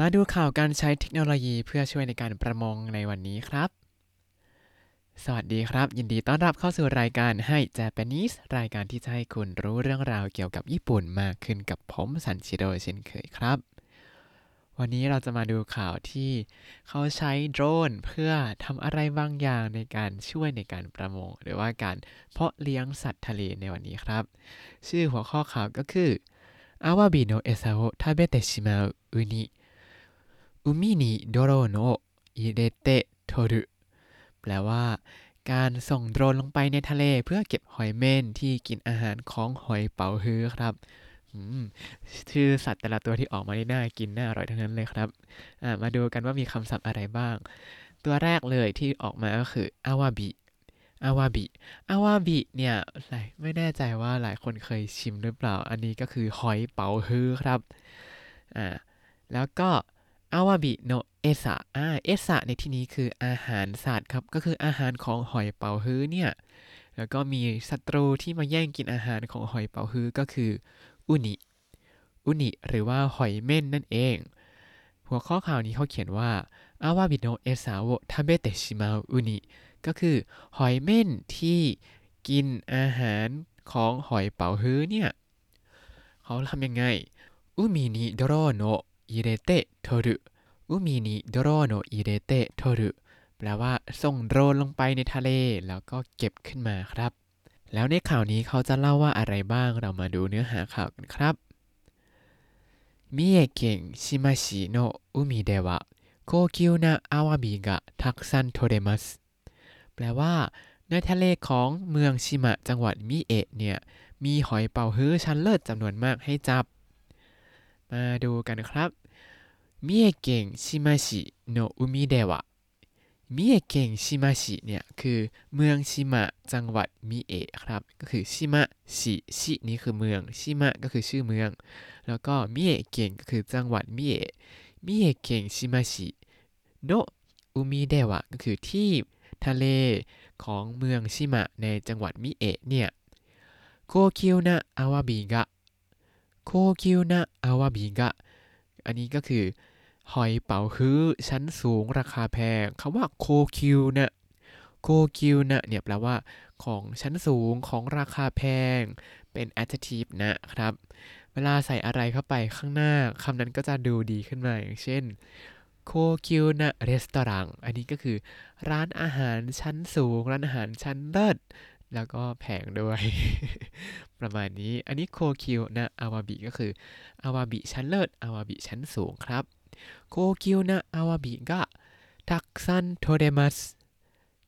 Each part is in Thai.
มาดูข่าวการใช้เทคโนโลยีเพื่อช่วยในการประมงในวันนี้ครับ สวัสดีครับ ยินดีต้อนรับเข้าสู่รายการให้ Japanese รายการที่จะให้คุณรู้เรื่องราวเกี่ยวกับญี่ปุ่นมากขึ้นกับผมสันชิโดเช่นเคยครับ วันนี้เราจะมาดูข่าวที่เขาใช้โดรนเพื่อทำอะไรบางอย่างในการช่วยในการประมง หรือว่าการเพาะเลี้ยงสัตว์ทะเลในวันนี้ครับ ชื่อหัวข้อข่าวก็คือあわびのえさを食べてしまううに 海にドローンを入れてとる แปลว่า การส่งโดรนลงไปในทะเลเพื่อเก็บหอยเม่นที่กินอาหารของหอยเป๋าฮื้อครับชื่อสัตว์แต่ละตัวที่ออกมาได้น่ากินน่าอร่อยทั้งนั้นเลยครับมาดูกันว่ามีคำศัพท์อะไรบ้าง ตัวแรกเลยที่ออกมาก็คือあわび あわびあわび เนี่ยไม่แน่ใจว่าหลายคนเคยชิมหรือเปล่า อันนี้ก็คือหอยเป๋าฮื้อครับ อ่า แล้วก็ あわびのえさ อ่า えさ ในที่นี้คืออาหารสัตว์ครับ ก็คืออาหารของหอยเป๋าฮื้อเนี่ย แล้วก็มีศัตรูที่มาแย่งกินอาหารของหอยเป๋าฮื้อก็คือうに うに หรือว่าหอยเม่นนั่นเอง หัวข้อข่าวนี้เขาเขียนว่าあわびのえさを食べてしまううに ก็คือหอยเม่นที่กินอาหารของหอยเป๋าฮื้อเนี่ย เขาทำยังไง海にドローンを入れてとる 海にドローンを入れてとる แปลว่าส่งโดรนลงไปในทะเล แล้วก็เก็บขึ้นมาครับ แล้วในข่าวนี้เขาจะเล่าว่าอะไรบ้างเรามาดูเนื้อหาข่าวกันครับ三重県志摩市の海では高級なあわびがたくさんとれます แปลว่า ในทะเลของเมืองชิมะจังหวัดมิเอะเนี่ย มีหอยเป๋าฮื้อชั้นเลิศจำนวนมากให้จับ มาดูกันครับ 三重県志摩市の海ではมิเอะเกงชิมาชิเนี่ยคือเมืองชิมะจังหวัดมิเอะครับ ก็คือชิมะชิชินี่คือเมืองชิมะก็คือชื่อเมือง แล้วก็มิเอะเกงก็คือจังหวัดมิเอะมิเอะเกงชิมาชิโนอุมิเดวะก็คือที่ทะเลของเมืองชิมะในจังหวัดมิเอะเนี่ยโคคิวนะอาวาบิกะโคคิวนะอาวาบิกะอันนี้ก็คือ หอยเป๋าฮื้อชั้นสูงราคาแพงคำว่าโคคิวเนี่ยโคคิวเนี่ยเนี่ยแปลว่าของชั้นสูงของราคาแพงง เป็น adjective นะครับ เวลาใส่อะไรเข้าไปข้างหน้าคำนั้นก็จะดูดีขึ้นมาอย่างเช่น高級なレストラン อันนี้ก็คือ ร้านอาหารชั้นสูง ร้านอาหารชั้นเลิศแล้วก็แพงด้วย ประมาณนี้อันนี้高級なアワビ ก็คือ アワビ ชั้นเลิศ アワビ ชั้นสูงครับ 高級なアワビがたくさん取れます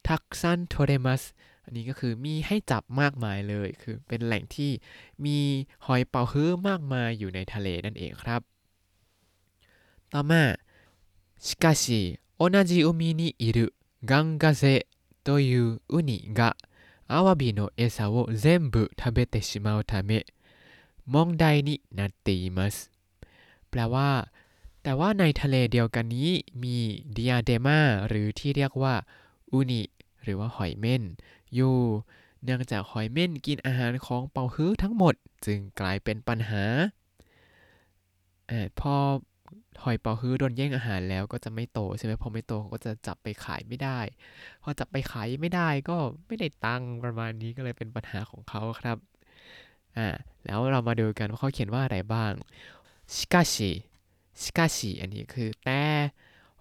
たくさん取れますอันนี้ก็คือมีให้จับมากมายเลย คือเป็นแหล่งที่มีหอยเป๋าฮื้อมากมายอยู่ในทะเลนั่นเองครับ ต่อมาしかし同じ海にいるガンガゼというウニがアワビの餌を全部食べてしまうため問題になっていますแปลว่า แต่ว่าในทะเลเดียวกันนี้มีเดียเดมาหรือที่เรียกว่าอูนิหรือว่าหอยเม่นอยู่ เนื่องจากหอยเม่นกินอาหารของเป่าฮื้อทั้งหมดจึงกลายเป็นปัญหาอพอหอยเป่าฮื้อโดนแย่งอาหารแล้วก็จะไม่โตใช่ไหมพอไม่โตก็จะจับไปขายไม่ได้ พอจับไปขายไม่ได้ก็ไม่ได้ตังประมาณนี้ก็เลยเป็นปัญหาของเขาครับอ่าแล้วเรามาดูกันว่าเขาเขียนว่าอะไรบ้างしかし しかしอันนี้คือแต่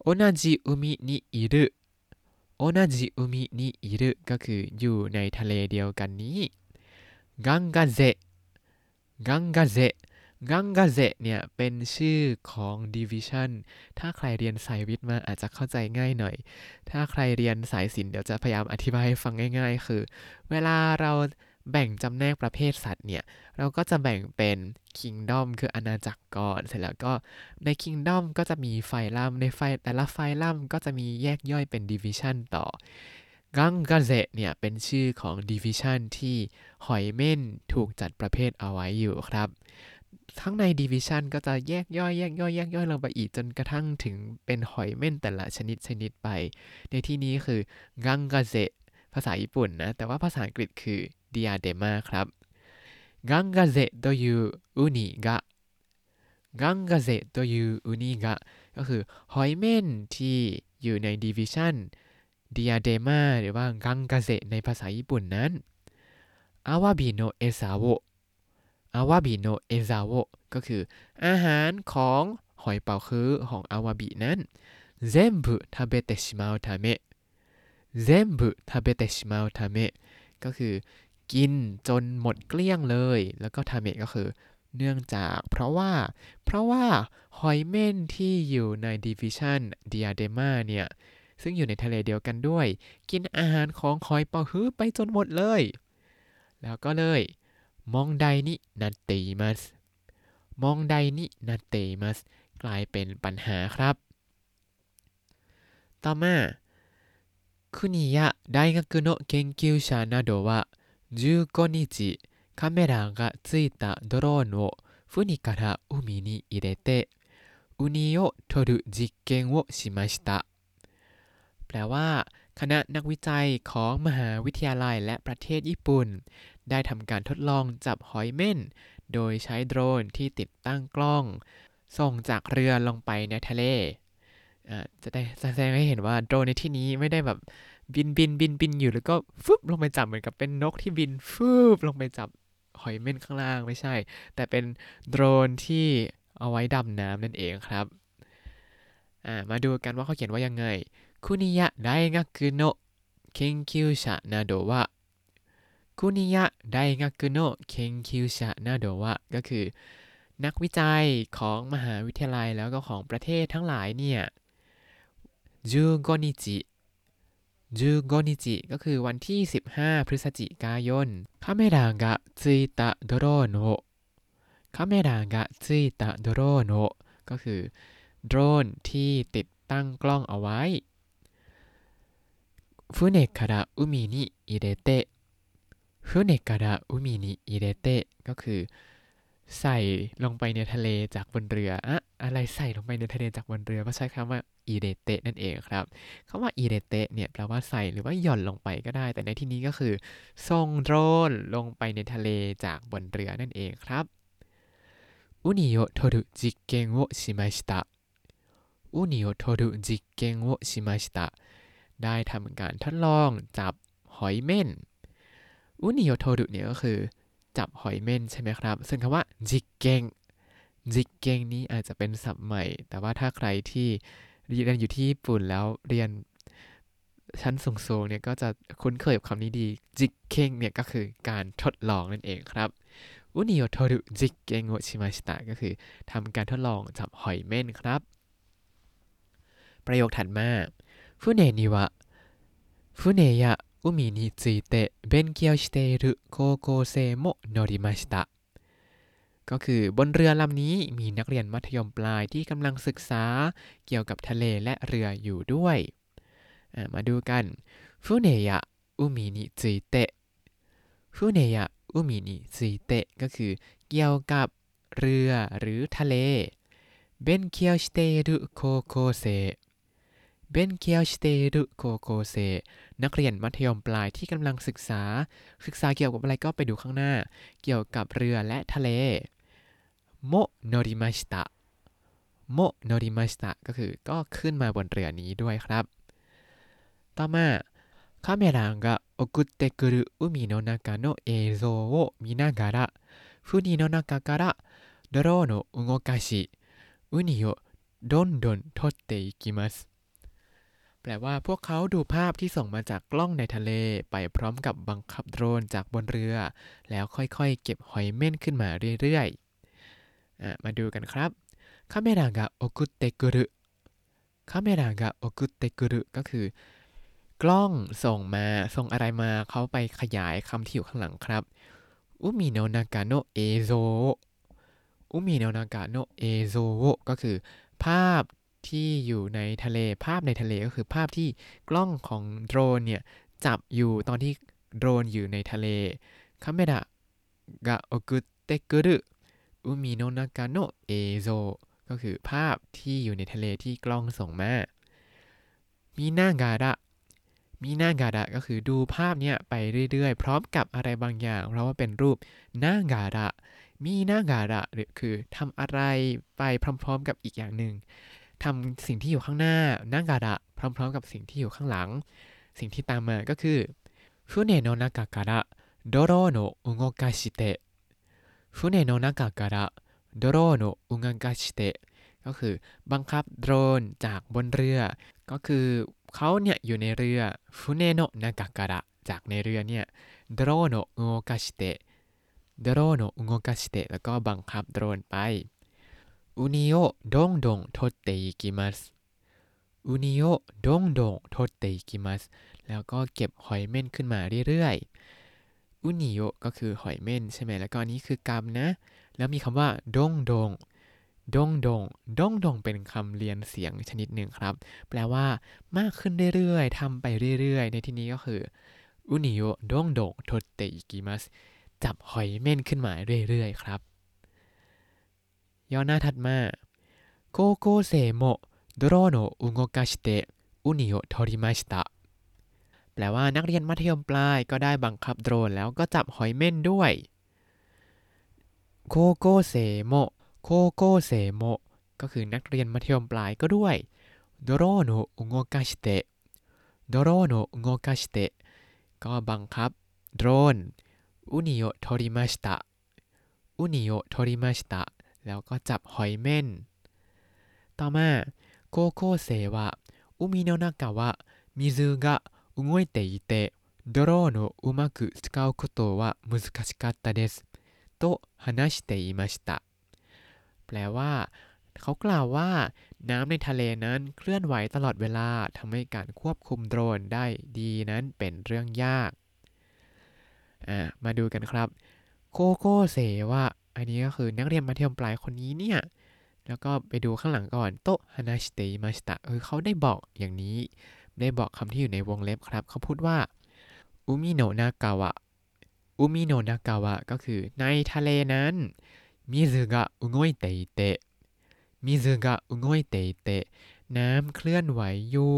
同じ海にいる同じ海にいるก็คืออยู่ในทะเลเดียวกันนี้กังกาเซกังกาเซกังกาเซเนี่ยเป็นชื่อของ division ถ้าใครเรียนสายวิทย์มาอาจจะเข้าใจง่ายหน่อย ถ้าใครเรียนสายศิลป์เดี๋ยวจะพยายามอธิบายให้ฟังง่าย ๆ คือ เวลาเรา แบ่งจำแนกประเภทสัตว์เนี่ย เราก็จะแบ่งเป็น kingdom คืออาณาจักรก่อน เสร็จแล้วก็ใน kingdom ก็จะมีไฟลัมในไฟแต่ละไฟลัมก็จะมีแยกย่อยเป็น division ต่อ ガンガゼ เนี่ย เป็นชื่อของ division ที่หอยเม่นถูกจัดประเภทเอาไว้อยู่ครับทั้งใน division ก็จะแยกย่อยแยกย่อยแยกย่อยลงไปอีกจนกระทั่งถึงเป็นหอยเม่นแต่ละชนิดชนิดไป ในที่นี้คือ ガンガゼ ภาษาญี่ปุ่นนะ แต่ว่าภาษาอังกฤษคือ ディアデマครับガンガゼというウニがガンガゼというウニが ก็คือหอยเม่นที่อยู่ในดิวิชันเดียเดมาหรือว่ากังกาเซในภาษาญี่ปุ่นนั้นอาวาบิโนเอซาโวอาวาบิโนเอซาโวก็คืออาหารของหอยเป๋าคือของอาวาบินั้น全部食べてしまうため全部食べてしまうためก็คือ กินจนหมดเกลี้ยงเลย แล้วก็ ため ก็คือเนื่องจากเพราะว่า เพราะว่าหอยเม่นที่อยู่ใน division Diadema เนี่ย ซึ่งอยู่ในทะเลเดียวกันด้วย กินอาหารของหอยเป๋าฮื้อไปจนหมดเลย แล้วก็เลย มองไดนินาเตมัสมองไดนินาเตมัสกลายเป็นปัญหาครับ ต่อมาคุณิยะไดกากุโนะเคนคิวชานาโดะ 15日カメラがついたドローンを船から海に入れてウニを取る実験をしましたแปลว่า คณะนักวิจัยของมหาวิทยาลัยและประเทศญี่ปุ่น ได้ทำการทดลองจับหอยเม่น โดยใช้โดรนที่ติดตั้งกล้อง ส่งจากเรือลงไปในทะเลจะได้แสดงให้เห็นว่าโดรนในที่นี้ไม่ได้แบบ บินบินบินบินอยู่แล้วก็ฟึบลงไปจับเหมือนกับเป็นนกที่บินฟึบลงไปจับหอยเม่นข้างล่างไม่ใช่ แต่เป็นโดรนที่เอาไว้ดำน้ำนั่นเองครับมาดูกันว่าเขาเขียนว่ายังไงคุนิยะไดงะกุโนเคนคิวชะนาโดวะคุนิยะไดงะกุโนเคนคิวชะนาโดวะก็คือ นักวิจัยของมหาวิทยาลัยแล้วก็ของประเทศทั้งหลายเนี่ย15日 15日ก็คือวันที่ 15 พฤศจิกายนカメラがついたドローンをカメラがついたドローンをก็คือโดรนที่ติดตั้งกล้องเอาไว้船から海に入れて船から海に入れてก็คือ ใส่ลงไปในทะเลจากบนเรืออะอะไรใส่ลงไปในทะเลจากบนเรือก็ใช้คำว่าอีเดเตนั่นเองครับคำว่าอีเดเตเนี่ยแปลว่าใส่หรือว่าหย่อนลงไปก็ได้ แต่ในที่นี้ก็คือส่งโดรนลงไปในทะเลจากบนเรือนั่นเองครับอุนิโอโทรุจิเกนโอชิมาชิตะอุนิโอโทรุจิเกนโอชิมาชิตะได้ทำการทดลองจับหอยเม่นอุนิโอโทรุเนี่ยก็คือ จับหอยเม่นใช่ไหมครับ ซึ่งคำว่าจิกเกงจิกเกงนี้อาจจะเป็นศัพท์ใหม่ แต่ว่าถ้าใครที่เรียนอยู่ที่ญี่ปุ่นแล้วเรียนชั้นสูงๆเนี่ยก็จะคุ้นเคยกับคำนี้ดีจิกเกงเนี่ยก็คือการทดลองนั่นเองครับอุนิโอโทรุจิกเกงโอชิมาชิตะก็คือทำการทดลองจับหอยเม่นครับ ประโยคถัดมาฟุเนนิวะฟุเนยะ 海について勉強している高校生も乗りましたก็คือบนเรือลำนี้มีนักเรียนมัธยมปลายที่กำลังศึกษาเกี่ยวกับทะเลและเรืออยู่ด้วย มาดูกันฟุเนยะอุมินิซุยเตะฟุเนยะอุมินิซุยเตะก็คือเกี่ยวกับเรือหรือทะเลเบนเคียวสเตรุโคโคเซ เบนเคียวสเตรุโคโคเซนักเรียนมัธยมปลายที่กำลังศึกษา ศึกษาเกี่ยวกับอะไรก็ไปดูข้างหน้า เกี่ยวกับเรือและทะเลโมโนริมาชิตะโมโนริมาชิตะก็คือก็ขึ้นมาบนเรือนี้ด้วยครับ ต่อมาカメラが送ってくる海の中の映像を見ながら船の中からドローンを動かしウニをどんどん取っていきます แปลว่าพวกเขาดูภาพที่ส่งมาจากกล้องในทะเล ไปพร้อมกับบังคับโดรนจากบนเรือ แล้วค่อยๆ เก็บหอยเม่นขึ้นมาเรื่อยๆ มาดูกันครับคาเมรากะโอกุเตกุรุคาเมรากะโอกุเตกุรุก็คือ กล้องส่งมาส่งอะไรมาเขาไปขยายคำที่อยู่ข้างหลังครับอุมิโนนากาโนเอโซอุมิโนนากาโนเอโซก็คือ ภาพ ที่อยู่ในทะเลภาพในทะเลก็คือภาพที่กล้องของโดรนเนี่ย จับอยู่ตอนที่โดรนอยู่ในทะเลคาเมระกะโอกุเตกุรุอุมิโนนากาโนเอโซก็คือภาพที่อยู่ในทะเลที่กล้องส่งมามีหน้าการะมีหน้าการะก็คือดูภาพเนี้ยไปเรื่อยๆ พร้อมกับอะไรบางอย่าง เพราะว่าเป็นรูปหน้าการะมีหน้าการะหรือคือทำอะไรไปพร้อม ๆ กับอีกอย่างหนึ่ง ทำสิ่งที่อยู่ข้างหน้านากาดะพร้อม ๆ กับสิ่งที่อยู่ข้างหลัง สิ่งที่ตามมาก็คือฟุเนโนนากาการะโดโรโนอุงโกาชิเตะฟุเนโนนากาการะโดโรโนอุงโกาชิเตะก็คือบังคับโดรนจากบนเรือ ก็คือเขาเนี่ยอยู่ในเรือฟุเนโนนากาการะจากในเรือเนี่ยโดโรโนอุงโกาชิเตะโดโรโนอุงโกาชิเตะแล้วก็บังคับโดรนไป ウニをどんどん取っていきます ウニをどんどん取っていきます แล้วก็เก็บหอยเม่นขึ้นมาเรื่อยๆウニを ก็คือหอยเม่นใช่ไหมแล้วก็อันนี้คือกรรมนะ แล้วมีคำว่าどんどん どんどん どんどん เป็นคำเรียนเสียงชนิดหนึ่งครับ แปลว่ามากขึ้นเรื่อยๆทำไปเรื่อยๆ ในที่นี้ก็คือウニをどんどん取っていきますจับหอยเม่นขึ้นมาเรื่อยๆ ครับ ย่อหน้าถัดมา高校生もドローンを動かしてウニを取りましたแปลว่านักเรียนมัธยมปลายก็ได้บังคับโดรนแล้วก็จับหอยเม่นด้วยโคโกเซโมโคโกเซโมก็คือนักเรียนมัธยมปลายก็ด้วยโดโรโนอุงโกาชิเตะโดโรโนอุงโกาชิเตะก็บังคับโดรนอุนิโอโทริมาชิตะอุนิโอโทริมาชิตะ แล้วก็จับหอยเม่น ต่อมาโกโก้เซวะอุมิโนนากาวะมิซึが動いていてドローンをうまく使うことは難しかったですと話していましたแปลว่า เขากล่าวว่า น้ำในทะเลนั้นเคลื่อนไหวตลอดเวลาทำให้การควบคุมโดรนได้ดีนั้นเป็นเรื่องยากมาดูกันครับโกโก้เซวะ อันนี้ก็คือนักเรียนมัธยมปลายคนนี้เนี่ย แล้วก็ไปดูข้างหลังก่อนโตฮานาชิเตมาชิตะเออเขาได้บอกอย่างนี้ ได้บอกคำที่อยู่ในวงเล็บครับ เขาพูดว่าอุมิโนนากาวะอุมิโนนากาวะก็คือในทะเลนั้น水が動いていて 水が動いていて น้ำเคลื่อนไหวอยู่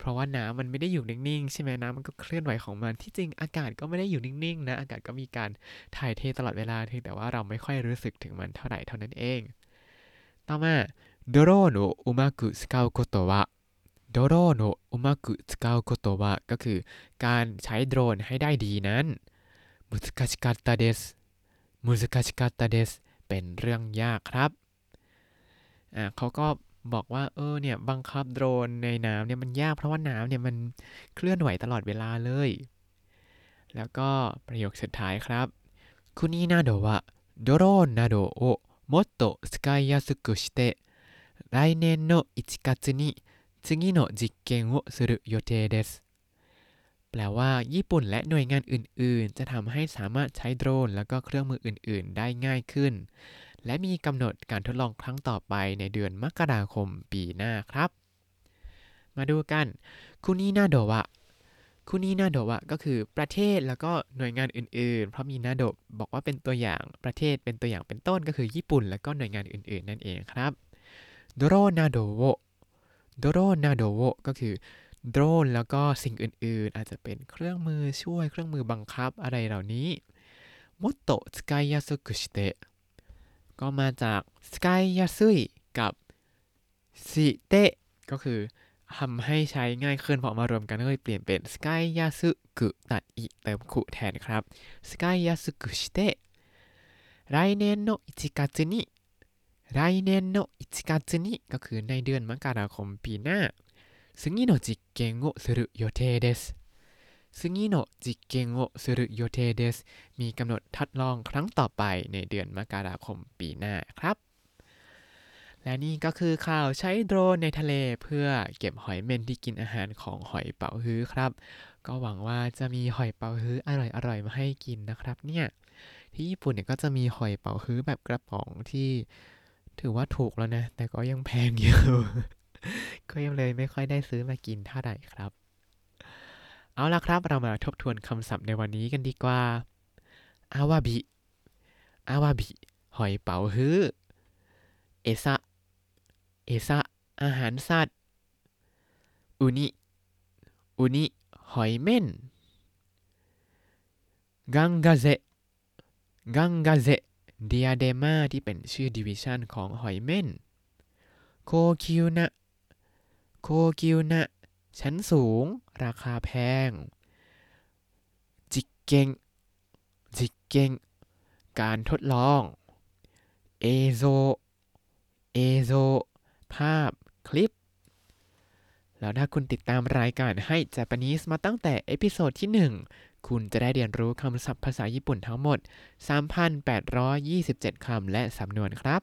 เพราะว่าน้ำมันไม่ได้อยู่นิ่งๆ ใช่ไหมน้ำมันก็เคลื่อนไหวของมัน ที่จริงอากาศก็ไม่ได้อยู่นิ่งๆนะ อากาศก็มีการถ่ายเทตลอดเวลาเพียงแต่ว่าเราไม่ค่อยรู้สึกถึงมันเท่าไหร่เท่านั้นเอง ต่อมาドローンをうまく使うことは ドローンをうまく使うことは ก็คือการใช้โดรนให้ได้ดีนั้นมุสคาชิกาตาเดสมุสคาชิกาตาเดสเป็นเรื่องยากครับ อ่าเขาก็ บอกว่าเออเนี่ยบังคับโดรนในน้ำเนี่ยมันยากเพราะว่าน้ำเนี่ยมันเคลื่อนไหวตลอดเวลาเลย แล้วก็ประโยคสุดท้ายครับคุนินาโดะโดโรนนาโดโอもっと使いやすくして来年の1月に次の実験をする予定ですแปลว่าญี่ปุ่นและหน่วยงานอื่น ๆ จะทำให้สามารถใช้โดรนแล้วก็เครื่องมืออื่น ๆ ได้ง่ายขึ้น และมีกำหนดการทดลองครั้งต่อไปในเดือนมกราคมปีหน้าครับ มาดูกันคุนีนาโดวะคุนีนาโดวะก็คือประเทศแล้วก็หน่วยงานอื่นๆ เพราะมีนาโดะบอกว่าเป็นตัวอย่างประเทศเป็นตัวอย่างเป็นต้นก็คือญี่ปุ่น แล้วก็หน่วยงานอื่น ๆ นั่นเองครับโดโรนาโดโวโดโรนาโดโวก็คือโดรนแล้วก็สิ่งอื่นๆ อาจจะเป็นเครื่องมือช่วยเครื่องมือบังคับอะไรเหล่านี้มโตะสกายยาสุกุชิเตะ มาจากสกายยาซุยกับสิเตะก็คือทำให้ใช้ง่ายขึ้นพอมารวมกันก็เลยเปลี่ยนเป็นสกายยาซุกุตัดอีเติมคุแทนครับสกายยาซุกุชิเตะ来年の1月に来年の1月にก็คือในเดือนมกราคมปีหน้า次の実験をする予定です ซึโนจิเกงโอสุรุโยเทเดสมีกำหนดทดลองครั้งต่อไปในเดือนมกราคมปีหน้าครับ และนี่ก็คือข่าวใช้โดรนในทะเลเพื่อเก็บหอยเม่นที่กินอาหารของหอยเป๋าฮื้อครับ ก็หวังว่าจะมีหอยเป๋าฮื้ออร่อยๆมาให้กินนะครับเนี่ยที่ญี่ปุ่นเนี่ยก็จะมีหอยเป๋าฮื้อแบบกระป๋องที่ถือว่าถูกแล้วนะ แต่ก็ยังแพงอยู่ ก็ยังเลยไม่ค่อยได้ซื้อมากินเท่าไหร่ครับ เอาละครับ เรามาทบทวนคำศัพท์ในวันนี้กันดีกว่า อาวาบิ อาวาบิ หอยเป๋าฮื้อ เอซะ เอซะ อาหารสัตว์ อุนิ อุนิ หอยเม่น ガンガゼ ガンガゼ Diadema ที่เป็นชื่อ division ของหอยเม่น 高級な 高級な ชั้นสูง ราคาแพง 実験 実験 การทดลอง เอโซ เอโซ ภาพ คลิป แล้วถ้าคุณติดตามรายการให้ Japanese มาตั้งแต่เอพิโซดที่ 1 คุณจะได้เรียนรู้คำศัพท์ภาษาญี่ปุ่นทั้งหมด 3,827 คำและสำนวนครับ